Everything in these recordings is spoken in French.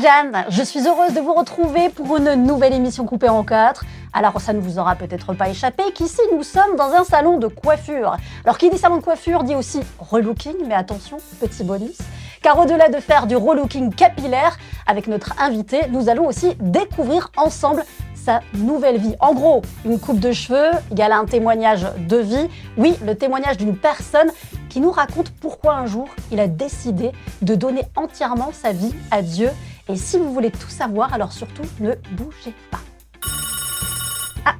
Jeanne. Je suis heureuse de vous retrouver pour une nouvelle émission coupée en quatre. Alors ça ne vous aura peut-être pas échappé qu'ici nous sommes dans un salon de coiffure. Alors qui dit salon de coiffure dit aussi relooking, mais attention, petit bonus. Car au-delà de faire du relooking capillaire, avec notre invité, nous allons aussi découvrir ensemble sa nouvelle vie. En gros, une coupe de cheveux égale un témoignage de vie. Oui, le témoignage d'une personne qui nous raconte pourquoi un jour il a décidé de donner entièrement sa vie à Dieu. Et si vous voulez tout savoir, alors surtout ne bougez pas. Ah.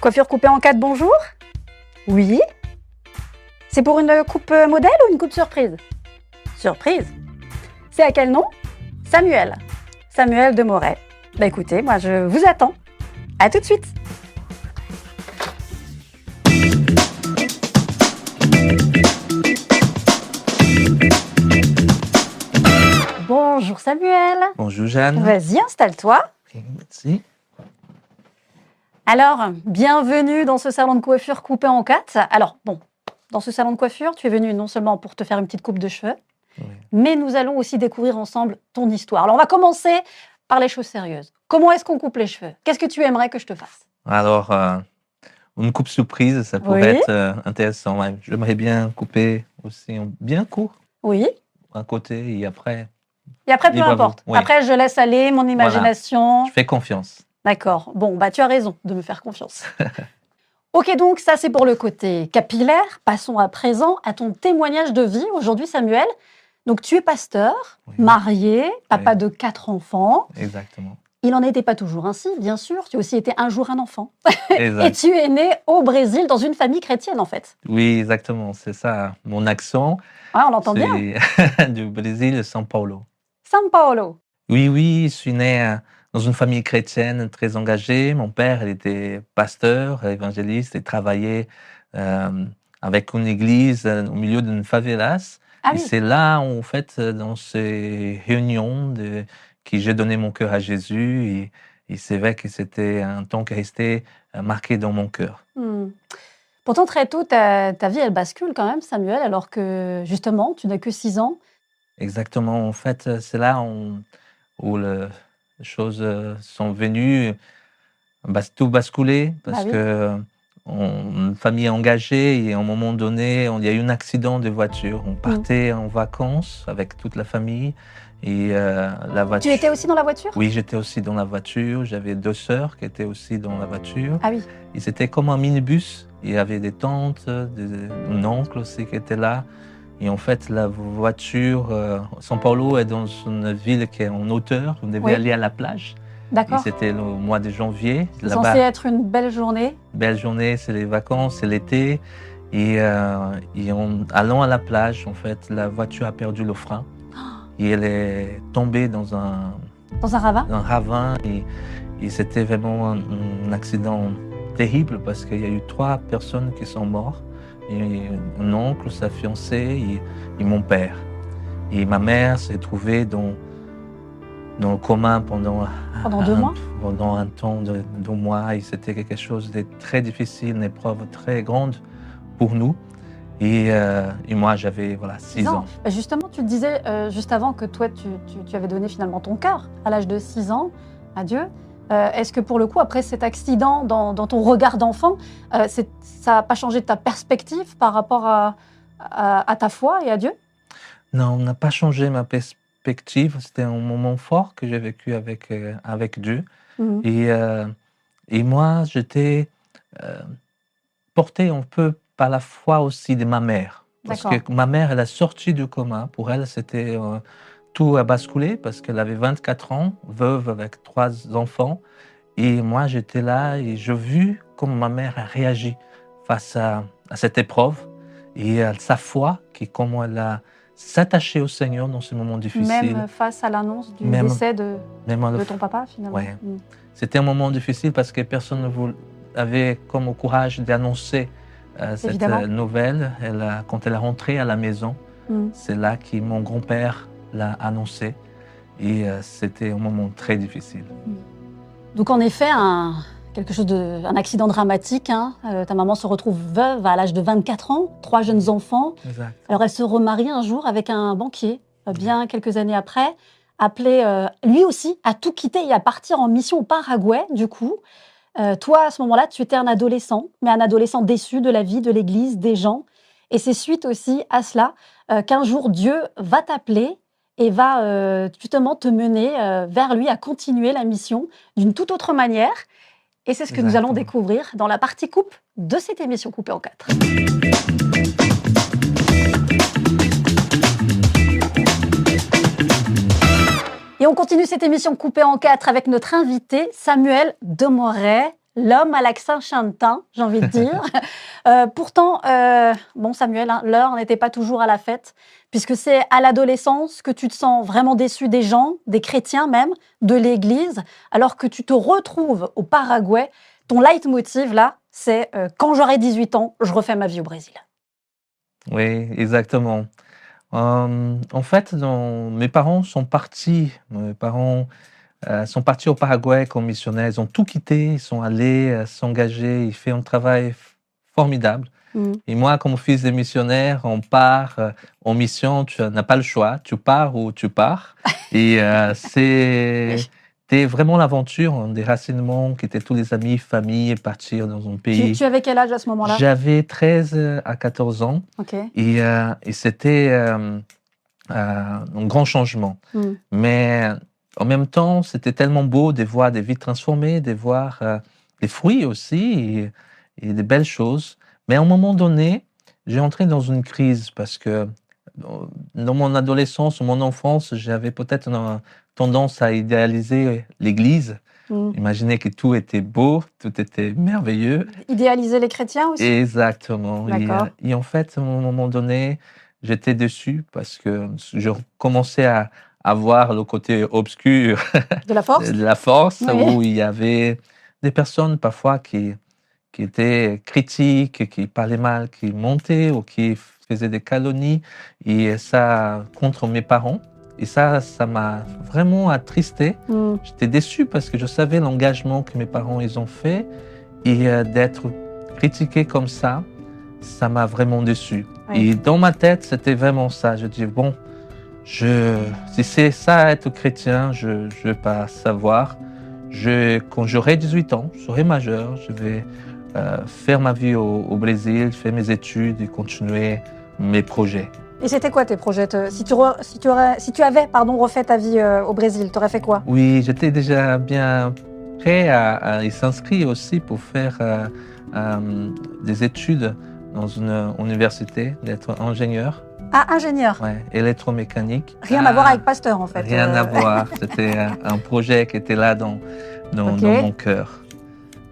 Coiffure coupée en quatre, bonjour Oui C'est pour une coupe modèle ou une coupe surprise? Surprise C'est à quel nom? Samuel. Samuel de Moret. Bah écoutez, moi je vous attends. À tout de suite. Bonjour Samuel. Bonjour Jeanne. Vas-y, installe-toi. Merci. Alors, bienvenue dans ce salon de coiffure coupé en quatre. Alors, bon, dans ce salon de coiffure, tu es venu non seulement pour te faire une petite coupe de cheveux, Oui. mais nous allons aussi découvrir ensemble ton histoire. Alors, on va commencer par les choses sérieuses. Comment est-ce qu'on coupe les cheveux? Qu'est-ce que tu aimerais que je te fasse? Alors, euh, une coupe surprise, ça pourrait Oui. être euh, intéressant. J'aimerais bien couper aussi en bien court, Oui. un côté, et après, Et après, peu importe. Oui. Après, je laisse aller mon imagination. je fais confiance. D'accord. Bon, bah tu as raison de me faire confiance. ok, donc ça c'est pour le côté capillaire. Passons à présent à ton témoignage de vie aujourd'hui, Samuel. Donc tu es pasteur, Oui. marié, papa Oui. de quatre enfants. Exactement. Il n'en était pas toujours ainsi, bien sûr. Tu as aussi été un jour un enfant. Et tu es né au Brésil dans une famille chrétienne en fait. Oui, exactement. C'est ça. Mon accent, Ah, on l'entend bien. du Brésil, São Paulo. São Paulo. Oui, oui, je suis né euh, dans une famille chrétienne très engagée. Mon père, il était pasteur, évangéliste, et travaillait euh, avec une église euh, au milieu d'une favelas. Ah et oui. c'est là, en fait, dans ces réunions de, que j'ai donné mon cœur à Jésus. Et, et c'est vrai que c'était un temps qui euh, marqué dans mon cœur. Hmm. Pourtant, très tôt, ta, ta vie, elle bascule quand même, Samuel, alors que justement, tu n'as que 6 ans. Exactement. En fait, euh, c'est là on- où le- les choses euh, sont venues, bas- tout basculer, parce Bah oui. que euh, on, une famille engagée et à un moment donné, on- il y a eu un accident de voiture. Mm. On partait en vacances avec toute la famille et euh, la Tu voiture. étais aussi dans la voiture? Oui, j'étais aussi dans la voiture. J'avais deux sœurs qui étaient aussi dans la voiture. Ah oui. Et c'était comme un minibus. Il y avait des tantes, des, un oncle aussi qui était là. Et en fait, la voiture, euh, São Paulo est dans une ville qui est en hauteur. On devait Oui. aller à la plage. D'accord. c'était le mois de janvier. C'est censé être une belle journée. belle journée, c'est les vacances, c'est l'été. Et, euh, et en allant à la plage, en fait, la voiture a perdu le frein. Et elle est tombée dans un, Dans un ravin un ravin et, et c'était vraiment un, un accident terrible parce qu'il y a eu trois personnes qui sont mortes. Et un oncle, sa fiancée et, et mon père. Et ma mère s'est trouvée dans, dans le coma pendant, Pendant deux un, mois? pendant un temps de deux mois. Et c'était quelque chose de très difficile, une épreuve très grande pour nous. Et, euh, et moi, j'avais voilà, six Six ans. Bah, Justement, tu disais euh, juste avant que toi, tu, tu- tu avais donné finalement ton cœur à l'âge de 6 ans à Dieu. Euh, Est-ce que pour le coup, après cet accident, dans, dans ton regard d'enfant, euh, ça n'a pas changé ta perspective par rapport à, à- à ta foi et à Dieu? Non, on n'a pas changé ma perspective. C'était un moment fort que j'ai vécu avec, euh, avec Dieu. Mhm. Et, et moi, j'étais porté un peu par la foi aussi de ma mère. Parce que ma mère, elle a sorti du coma. Pour elle, c'était tout a basculé parce qu'elle avait 24 ans, veuve avec trois enfants. Et moi, j'étais là et j'ai vu comment ma mère a réagi face à, à cette épreuve et à sa foi, qui comment elle a s'attaché au Seigneur dans ce moment difficile. Même face à l'annonce du Même- décès de, Même de ton papa, finalement. Ouais. Mhm. C'était un moment difficile parce que personne ne voulait- avait comme courage d'annoncer euh, cette euh, nouvelle. Elle quand elle est rentrée à la maison, Mhm. c'est là que mon grand-père l'a annoncé. Et euh, c'était un moment très difficile. Donc en effet, un, quelque chose de, un accident dramatique. hein. Euh, ta maman se retrouve veuve à l'âge de 24 ans, trois jeunes enfants. Exact. Alors elle se remarie un jour avec un banquier, euh, bien quelques années après, appelé euh, lui aussi à tout quitter et à partir en mission au Paraguay, du coup. Euh, toi, à ce moment-là, tu étais un adolescent, mais un adolescent déçu de la vie, de l'Église, des gens. Et c'est suite aussi à cela qu'un jour Dieu va t'appeler et va euh, justement te mener euh, vers lui à continuer la mission d'une toute autre manière. Et c'est ce que nous allons découvrir dans la partie coupe de cette émission coupée en quatre. Et on continue cette émission coupée en quatre avec notre invité Samuel Demoret, l'homme à l'accent chantin, j'ai envie de dire. Euh, pourtant, euh, bon Samuel, hein, l'heure n'était pas toujours à la fête, puisque c'est à l'adolescence que tu te sens vraiment déçu des gens, des chrétiens même, de l'Église, alors que tu te retrouves au Paraguay. Ton leitmotiv là, c'est euh, quand j'aurai 18 ans, je refais ma vie au Brésil. Oui, exactement. En fait, dans- mes parents sont partis. Mes parents euh, sont partis au Paraguay comme missionnaires. Ils ont tout quitté. Ils sont allés euh, s'engager. Ils font un travail formidable. Mm. Et moi, comme fils de missionnaire, on part euh, en mission. Tu n'as pas le choix. Tu pars ou tu pars. Et euh, c'est c'était vraiment l'aventure, un déracinement, qui était tous les amis, famille, partir dans un Tu, pays. tu avais quel âge à ce moment-là? J'avais 13 à 14 ans. Ok. Et, euh, et c'était euh, euh, un grand changement. Mm. Mais en même temps, c'était tellement beau de voir des vies transformées, de voir euh, des fruits aussi et, et des belles choses. Mais à un moment donné, j'ai entré dans une crise parce que dans- dans mon adolescence ou mon enfance, j'avais peut-être une tendance à idéaliser l'Église, Mm. imaginer que tout était beau, tout était merveilleux. Idéaliser les chrétiens aussi Exactement. Et, euh, Et, en fait, à un moment donné, j'étais déçu parce que je commençais à, à voir le côté obscur De la force? de la force, Oui. où il y avait des personnes parfois qui, qui étaient critiques, qui parlaient mal, qui montaient ou qui faisaient des calomnies, et ça contre mes parents. Et ça, ça m'a vraiment attristé. Mm. J'étais déçu parce que je savais l'engagement que mes parents ils ont fait et euh, d'être critiqué comme ça, ça m'a vraiment déçu. Oui. Et dans ma tête, c'était vraiment ça. Je dis bon, je, si c'est ça être chrétien, je ne vais pas savoir. Je, quand j'aurai 18 ans, je serai majeur, je vais euh, faire ma vie au, au Brésil, faire mes études et continuer mes projets. Et c'était quoi tes projets? Si tu, re- si, tu aurais, si tu avais pardon, refait ta vie euh, au Brésil, tu aurais fait quoi? Oui, j'étais déjà bien prêt à, à y s'inscrire aussi pour faire euh, euh, des études dans une université, d'être ingénieur, Ah, ingénieur. ouais, électromécanique. Rien à Ah, voir avec pasteur en fait. Rien Euh, à voir. C'était un, projet qui était là dans, dans, mon cœur.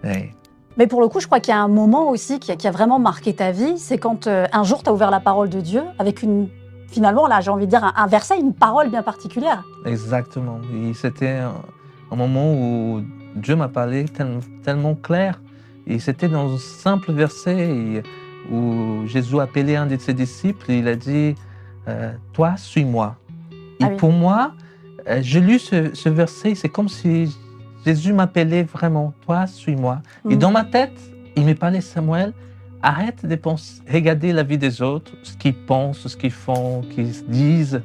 Ouais. Mais pour le coup, je crois qu'il y a un moment aussi qui a, qui a vraiment marqué ta vie. C'est quand euh, un jour tu as ouvert la parole de Dieu avec une. Finalement, là, j'ai envie de dire un, un verset, une parole bien particulière. Exactement. C'était un, un moment où Dieu m'a parlé tel- tellement clair. Et c'était dans un simple verset et- où Jésus a appelé un de ses disciples et il a dit euh, Toi, suis-moi. Et Ah oui. pour moi, euh, j'ai lu ce, ce verset, c'est comme si Jésus m'appelait vraiment Toi, suis-moi. Et Mm. dans ma tête, il me parlait Samuel. Arrête de penser, regarder la vie des autres, ce qu'ils pensent, ce qu'ils font, ce qu'ils disent.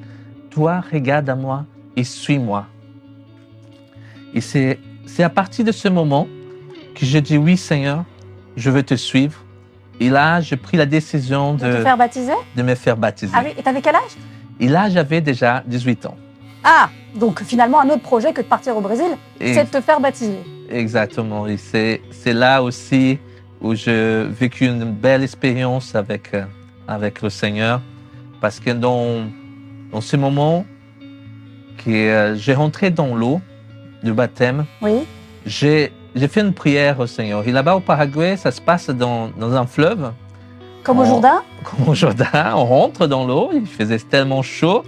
Toi, regarde à moi et suis-moi. Et c'est, c'est à partir de ce moment que je dis oui, Seigneur, je veux te suivre. Et là, j'ai pris la décision De de, te faire baptiser? de me faire baptiser. Ah oui, et t'avais quel âge? Et là, j'avais déjà 18 ans. Ah Donc finalement, un autre projet que de partir au Brésil, c'est de te faire baptiser. Exactement. Et c'est, c'est là aussi où j'ai vécu une belle expérience avec, euh, avec le Seigneur. Parce que dans, dans ce moment que euh, j'ai rentré dans l'eau du baptême, Oui. j'ai, j'ai fait une prière au Seigneur. Et là-bas au Paraguay, ça se passe dans, dans un fleuve, Comme au. Jourdain comme au Jourdain. On rentre dans l'eau, il faisait tellement chaud.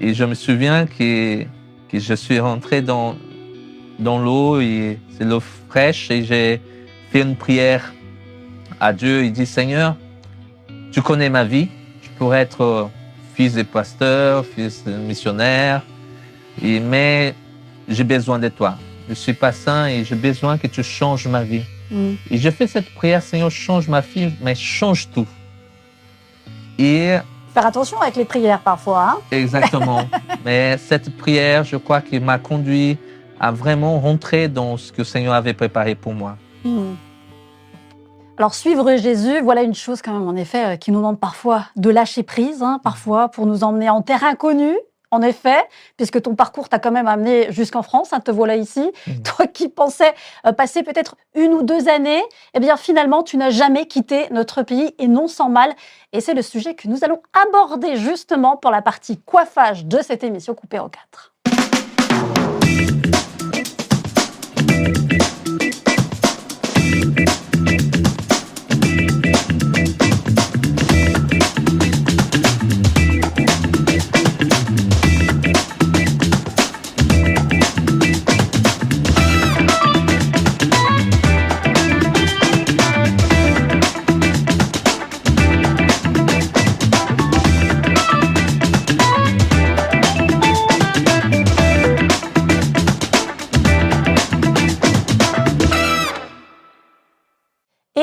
Et je me souviens que, que je suis rentré dans, dans l'eau et c'est l'eau fraîche et j'ai fait une prière à Dieu. Il dit Seigneur, tu connais ma vie. Je pourrais être fils de pasteur, fils de missionnaire, et, mais j'ai besoin de toi. Je suis pas sain et j'ai besoin que tu changes ma vie. Mm. Et je fais cette prière, Seigneur, change ma fille, mais change tout. Et Faire attention avec les prières parfois. hein. exactement. mais cette prière, je crois qu'il m'a conduit à vraiment rentrer dans ce que le Seigneur avait préparé pour moi. Mm. Alors suivre Jésus, voilà une chose quand même en effet euh, qui nous demande parfois de lâcher prise, hein, parfois pour nous emmener en terre inconnue. En effet, puisque ton parcours t'a quand même amené jusqu'en France, hein, te voilà ici. Mhm. Toi qui pensais euh, passer peut-être une ou deux années, eh bien finalement tu n'as jamais quitté notre pays et non sans mal. Et c'est le sujet que nous allons aborder justement pour la partie coiffage de cette émission coupée en quatre.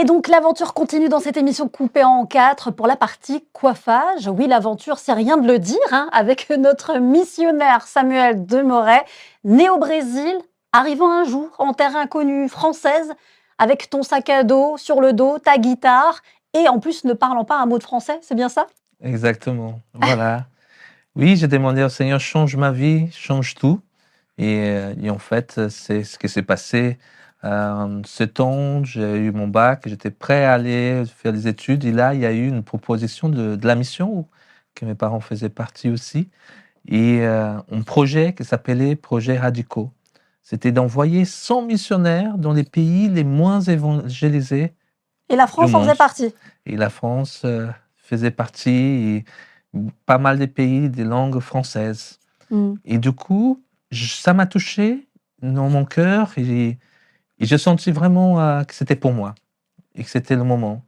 Et donc l'aventure continue dans cette émission coupée en quatre pour la partie coiffage. Oui, l'aventure, c'est rien de le dire, hein, avec notre missionnaire Samuel Demoret, né au Brésil, arrivant un jour en terre inconnue française, avec ton sac à dos sur le dos, ta guitare, et en plus ne parlant pas un mot de français, c'est bien ça? Exactement. Voilà. Oui, j'ai demandé au Seigneur, change ma vie, change tout. Et, euh, et en fait, c'est ce qui s'est passé. Euh, en sept ans, j'ai eu mon bac, j'étais prêt à aller faire des études. Et là, il y a eu une proposition de, de la mission que mes parents faisaient partie aussi. Et euh, un projet qui s'appelait Projet Radicaux. C'était d'envoyer 100 missionnaires dans les pays les moins évangélisés Et la France en faisait partie. et la France euh, faisait partie, et pas mal des pays des langues françaises. Mm. Et du coup, je- ça m'a touché dans mon cœur et, et j'ai senti vraiment euh, que c'était pour moi et que c'était le moment.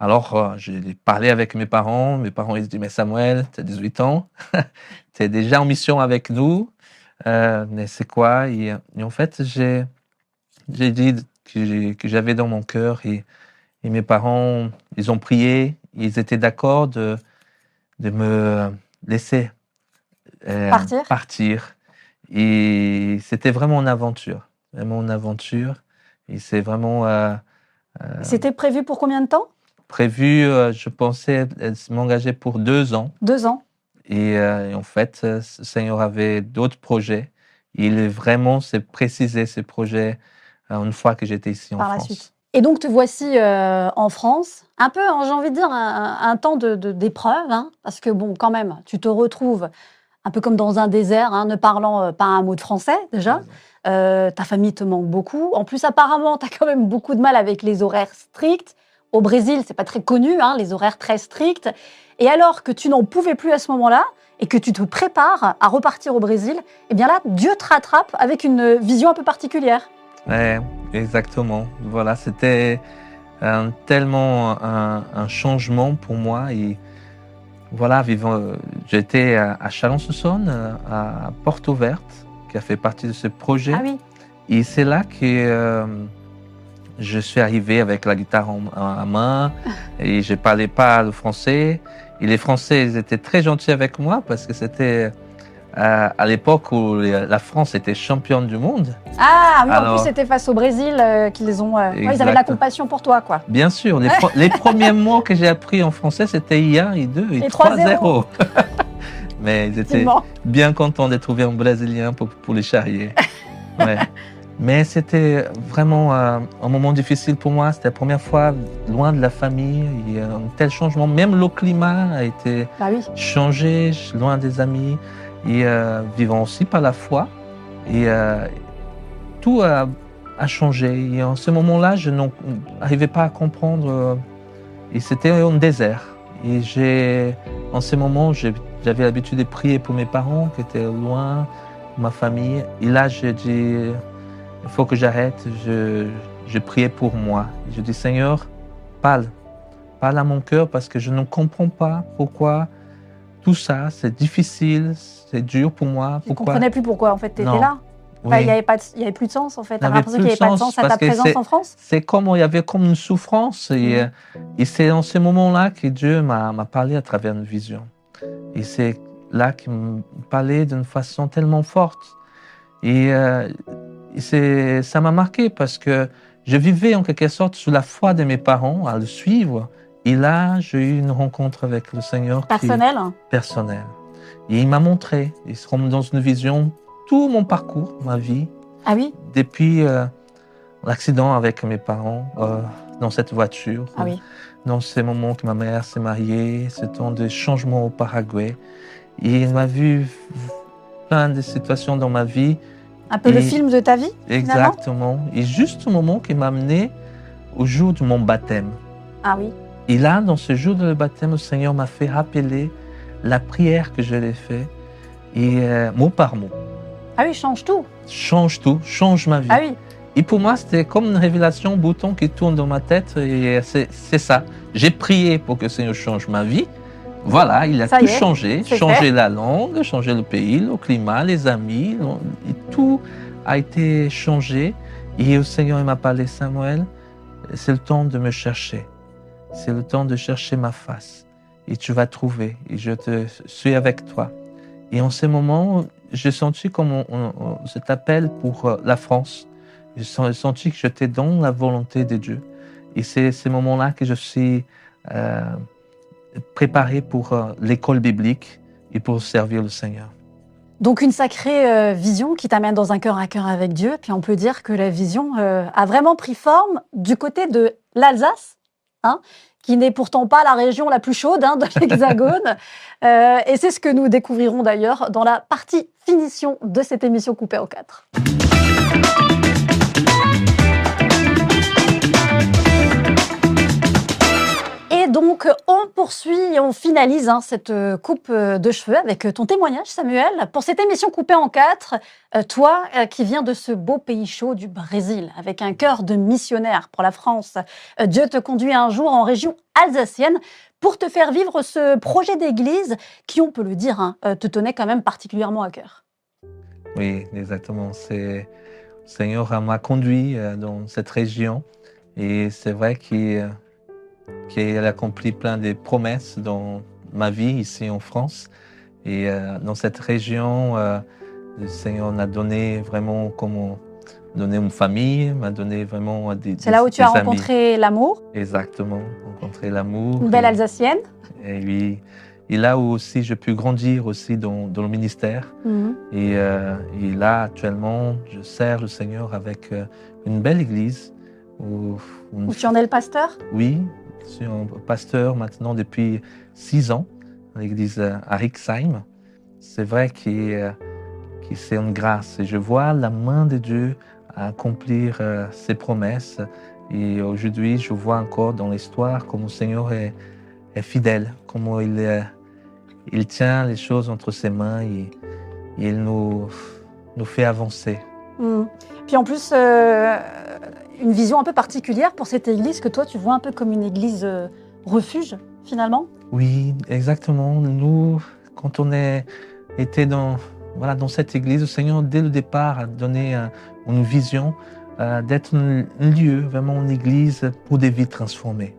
Alors, euh, j'ai parlé avec mes parents. Mes parents, ils se disent, mais Samuel, tu as 18 ans, tu es déjà en mission avec nous, euh, mais c'est quoi? Et, et en fait, j'ai dit que j'avais dans mon cœur et, et mes parents, ils ont prié, ils étaient d'accord de, de me laisser Partir. partir. Et c'était vraiment une aventure, une aventure. Et c'est vraiment euh, C'était prévu pour combien de temps? prévu, euh, je pensais euh, m'engager pour deux ans. Deux ans. Et, euh, et en fait, euh, le Seigneur avait d'autres projets. Il est vraiment s'est précisé ces projets euh, une fois que j'étais ici en la France. suite. Et donc te voici euh, en France, un peu, hein, j'ai envie de dire, un, un temps de- de- d'épreuve, hein, parce que bon, quand même, tu te retrouves un peu comme dans un désert, hein, ne parlant euh, pas un mot de français déjà. Euh, ta famille te manque beaucoup. En plus, apparemment, tu as quand même beaucoup de mal avec les horaires stricts. Au Brésil, c'est pas très connu, hein, les horaires très stricts. Et alors que tu n'en pouvais plus à ce moment-là et que tu te prépares à repartir au Brésil, eh bien là, Dieu te rattrape avec une vision un peu particulière. Ouais, exactement. Voilà, c'était tellement un, un changement pour moi. Et voilà, vivant, euh, j'étais à, à Chalon-sur-Saône, euh, à Porto Verte, qui a fait partie de ce projet. Ah oui, Et c'est là que euh, je suis arrivé avec la guitare en, à main et je parlais pas le français. Et les Français, ils étaient très gentils avec moi parce que c'était euh, à l'époque où la France était championne du monde. Ah, oui, en Alors- plus, c'était face au Brésil euh, qu'ils ont. euh, ils avaient de la compassion pour toi, quoi. Bien sûr, les, pro- les premiers mots que j'ai appris en français, c'était I1, I2 et, Et 3-0. Mais ils étaient bien contents de trouver un Brésilien pour, pour les charrier. Ouais. Mais c'était vraiment euh, un moment difficile pour moi. C'était la première fois loin de la famille. Il y a un tel changement. Même le climat a été Bah oui. changé, loin des amis. Et euh, vivant aussi par la foi. Et euh, tout a, changé. Et en ce moment-là, je n'arrivais pas à comprendre. euh, et c'était un désert. Et en ce moment, j'avais l'habitude de prier pour mes parents qui étaient loin, ma famille. Et là, j'ai dit, il faut que j'arrête. Je, je priais pour moi. Je dis, Seigneur, parle. Parle à mon cœur parce que je ne comprends pas pourquoi tout ça, c'est difficile, c'est dur pour moi. Tu Pourquoi comprenais plus pourquoi, en fait, tu étais Non. là. Oui. Il n'y avait, plus de sens en fait. Avait l'impression qu'il n'y avait pas de sens à ta présence en France C'est comme il y avait comme une souffrance et, Mhm. et c'est dans ce moment-là que Dieu m'a parlé à travers une vision. Et c'est là qu'il me parlait d'une façon tellement forte. Et, euh, et ça m'a marqué parce que je vivais en quelque sorte sous la foi de mes parents à le suivre. Et là, j'ai eu une rencontre avec le Seigneur qui- Personnel personnelle. Et il m'a montré, il se rend dans une vision, tout mon parcours, ma vie, Ah oui? Depuis euh, l'accident avec mes parents euh, dans cette voiture, Ah oui. dans ces moments que ma mère s'est mariée, ce temps de changement au Paraguay. Et il m'a vu plein de situations dans ma vie, Un peu le Et- film de ta vie Finalement? Exactement. Et juste au moment qui m'a amené au jour de mon baptême. Ah oui. Et là, dans ce jour de le baptême, le Seigneur m'a fait rappeler la prière que je l'ai faite, et euh, mot par mot. Ah oui, change tout. Change tout, change ma vie. Ah oui. Et pour moi, c'était comme une révélation, bouton qui tourne dans ma tête. Et c'est c'est ça. J'ai prié pour que le Seigneur change ma vie. Voilà, il a Ça tout est, changé. Changé fait. la langue, changé le pays, le climat, les amis. tout a été changé. Et le Seigneur m'a parlé, Samuel, c'est le temps de me chercher. C'est le temps de chercher ma face. Et tu vas trouver. Et je te suis avec toi. Et en ce moment, j'ai senti comme cet appel pour euh, la France. J'ai sen- j'ai senti que j'étais dans la volonté de Dieu. Et c'est ces moments-là que je suis euh, préparé pour euh, l'école biblique et pour servir le Seigneur. Donc une sacrée euh, vision qui t'amène dans un cœur à cœur avec Dieu. Puis on peut dire que la vision a vraiment pris forme du côté de l'Alsace, hein, qui n'est pourtant pas la région la plus chaude hein, de l'Hexagone. Euh, et c'est ce que nous découvrirons d'ailleurs dans la partie finition de cette émission coupée en quatre. Donc, on poursuit et on finalise hein, cette euh, coupe euh, de cheveux avec euh, ton témoignage, Samuel, pour cette émission coupée en quatre. Toi, qui viens de ce beau pays chaud du Brésil, avec un cœur de missionnaire pour la France, Dieu te conduit un jour en région alsacienne pour te faire vivre ce projet d'église qui, on peut le dire, hein, te tenait quand même particulièrement à cœur. Oui, exactement. Seigneur m'a conduit dans cette région et c'est vrai qu'il euh, qu'il a accompli plein de promesses dans ma vie ici en France. Et euh, dans cette région, euh, le Seigneur m'a donné vraiment comment donné une famille, m'a donné vraiment des C'est là où tu as rencontré l'amour, Exactement, rencontrer l'amour. une belle Et- Alsacienne? Et oui, et là où aussi j'ai pu grandir aussi dans, dans le ministère. Mhm. Et, euh, et là, actuellement, je sers le Seigneur avec une belle église. Où, où- Où tu en es le pasteur? Oui, suis un pasteur maintenant depuis six ans à l'église à Rixheim. C'est vrai que, c'est une grâce. Et je vois la main de Dieu accomplir euh, ses promesses. Et aujourd'hui, je vois encore dans l'histoire comment le Seigneur est, fidèle, comment il, euh, il tient les choses entre ses mains et, il nous, nous fait avancer. Mm. Puis en plus, euh, une vision un peu particulière pour cette église que toi, tu vois un peu comme une église euh, refuge, finalement? Oui, exactement. Nous, quand on est été dans, voilà, dans cette église, le Seigneur, dès le départ, a donné euh, une vision euh, d'être un, lieu, vraiment une église pour des vies transformées.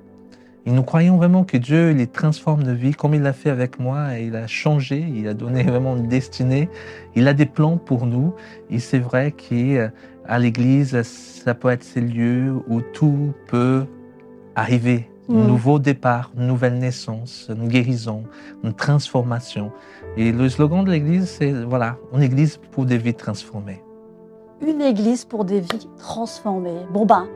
Et nous croyons vraiment que Dieu, les transforme de vie, comme il l'a fait avec moi, il a changé, il a donné vraiment une destinée, il a des plans pour nous. Et c'est vrai qu'à l'église, ça peut être ces lieux où tout peut arriver. Un Mm. nouveau départ, une nouvelle naissance, une guérison, une transformation. Et le slogan de l'église, c'est voilà, une église pour des vies transformées. Une église pour des vies transformées. Bon ben,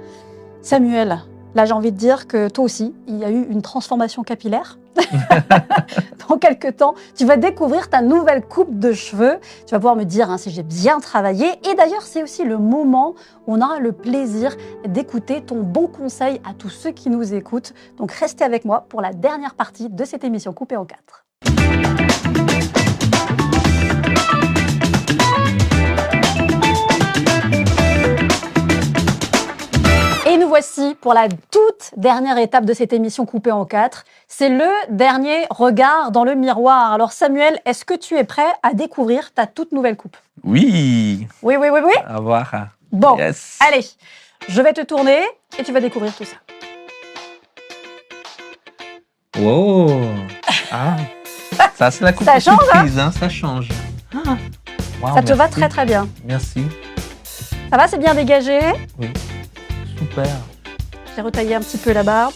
Samuel, là j'ai envie de dire que toi aussi, il y a eu une transformation capillaire. Dans quelques temps, tu vas découvrir ta nouvelle coupe de cheveux. Tu vas pouvoir me dire hein, si j'ai bien travaillé. Et d'ailleurs, c'est aussi le moment où on aura le plaisir d'écouter ton bon conseil à tous ceux qui nous écoutent. Donc restez avec moi pour la dernière partie de cette émission coupée en quatre. Voici pour la toute dernière étape de cette émission coupée en quatre. C'est le dernier regard dans le miroir. Alors Samuel, est-ce que tu es prêt à découvrir ta toute nouvelle coupe? Oui. Oui, oui, oui, oui. À voir. Bon, Yes. allez, je vais te tourner et tu vas découvrir tout ça. Wow. Ah. Ça, c'est la coupe Ça change, surprise, hein, Ça change. Ah. Wow, ça te va très très bien. Merci. Ça va, c'est bien dégagé? Super. J'ai retaillé un petit peu la barbe,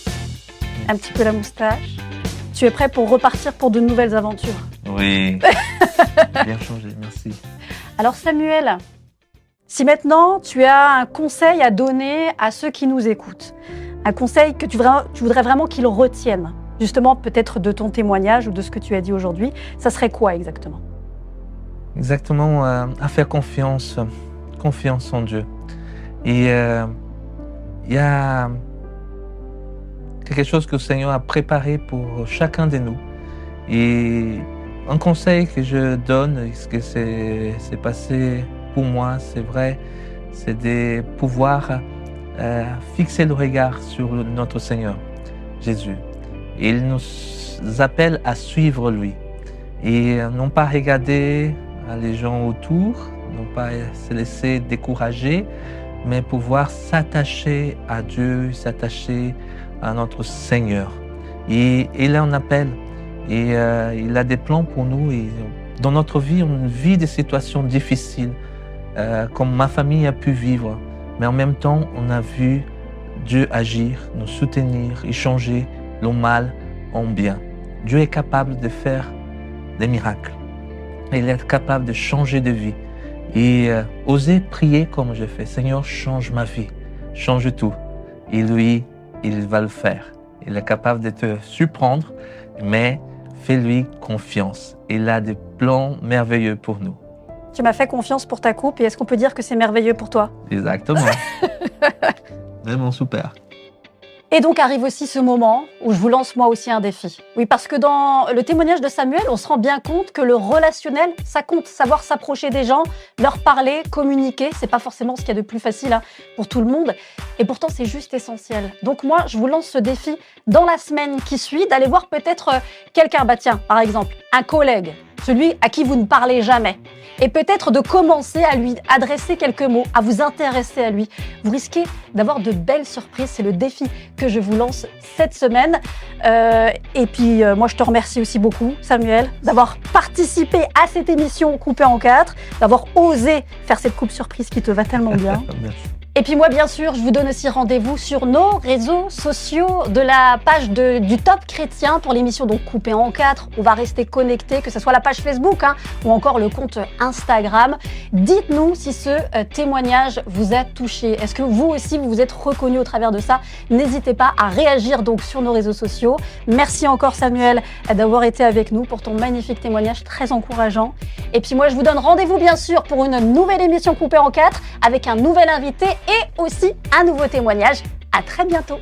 un petit peu la moustache. Tu es prêt pour repartir pour de nouvelles aventures. Oui. bien changé, merci. Alors Samuel, si maintenant tu as un conseil à donner à ceux qui nous écoutent, un conseil que tu voudrais, tu voudrais vraiment qu'ils retiennent, justement peut-être de ton témoignage ou de ce que tu as dit aujourd'hui, ça serait quoi exactement? Exactement, euh, à faire confiance, confiance en Dieu. Et euh, il y a quelque chose que le Seigneur a préparé pour chacun de nous. Et un conseil que je donne, ce que c'est passé pour moi, c'est vrai, c'est de pouvoir euh, fixer le regard sur notre Seigneur, Jésus. Il nous appelle à suivre lui et non pas regarder les gens autour, non pas se laisser décourager, mais pouvoir s'attacher à Dieu, s'attacher à notre Seigneur. Et il en appelle et euh, il a des plans pour nous. Dans notre vie, on vit des situations difficiles, euh, comme ma famille a pu vivre, mais en même temps, on a vu Dieu agir, nous soutenir changer le mal en bien. Dieu est capable de faire des miracles. Il est capable de changer de vie. Et euh, oser prier comme je fais. Seigneur, change ma vie. Change tout. Et lui, il va le faire. Il est capable de te surprendre, mais fais-lui confiance. Il a des plans merveilleux pour nous. Tu m'as fait confiance pour ta coupe et est-ce qu'on peut dire que c'est merveilleux pour toi? Exactement. Vraiment super. Et donc arrive aussi ce moment où je vous lance moi aussi un défi. Oui, parce que dans le témoignage de Samuel, on se rend bien compte que le relationnel, ça compte. Savoir s'approcher des gens, leur parler, communiquer, c'est pas forcément ce qu'il y a de plus facile hein, pour tout le monde. Et pourtant, c'est juste essentiel. Donc moi, je vous lance ce défi dans la semaine qui suit d'aller voir peut-être euh, quelqu'un, bah tiens, par exemple, un collègue, celui à qui vous ne parlez jamais. Et peut-être de commencer à lui adresser quelques mots, à vous intéresser à lui. Vous risquez d'avoir de belles surprises. C'est le défi que je vous lance cette semaine. Euh, et puis, euh, moi, je te remercie aussi beaucoup, Samuel, d'avoir participé à cette émission coupée en quatre, d'avoir osé faire cette coupe surprise qui te va tellement bien. Et puis moi, bien sûr, je vous donne aussi rendez-vous sur nos réseaux sociaux de la page du Top Chrétien pour l'émission donc coupée en quatre. On va rester connecté, que ce soit la page Facebook hein, ou encore le compte Instagram. Dites-nous si ce euh, témoignage vous a touché. Est-ce que vous aussi vous vous êtes reconnu au travers de ça? N'hésitez pas à réagir donc sur nos réseaux sociaux. Merci encore Samuel d'avoir été avec nous pour ton magnifique témoignage très encourageant. Et puis moi, je vous donne rendez-vous bien sûr pour une nouvelle émission coupée en quatre avec un nouvel invité et aussi un nouveau témoignage. À très bientôt.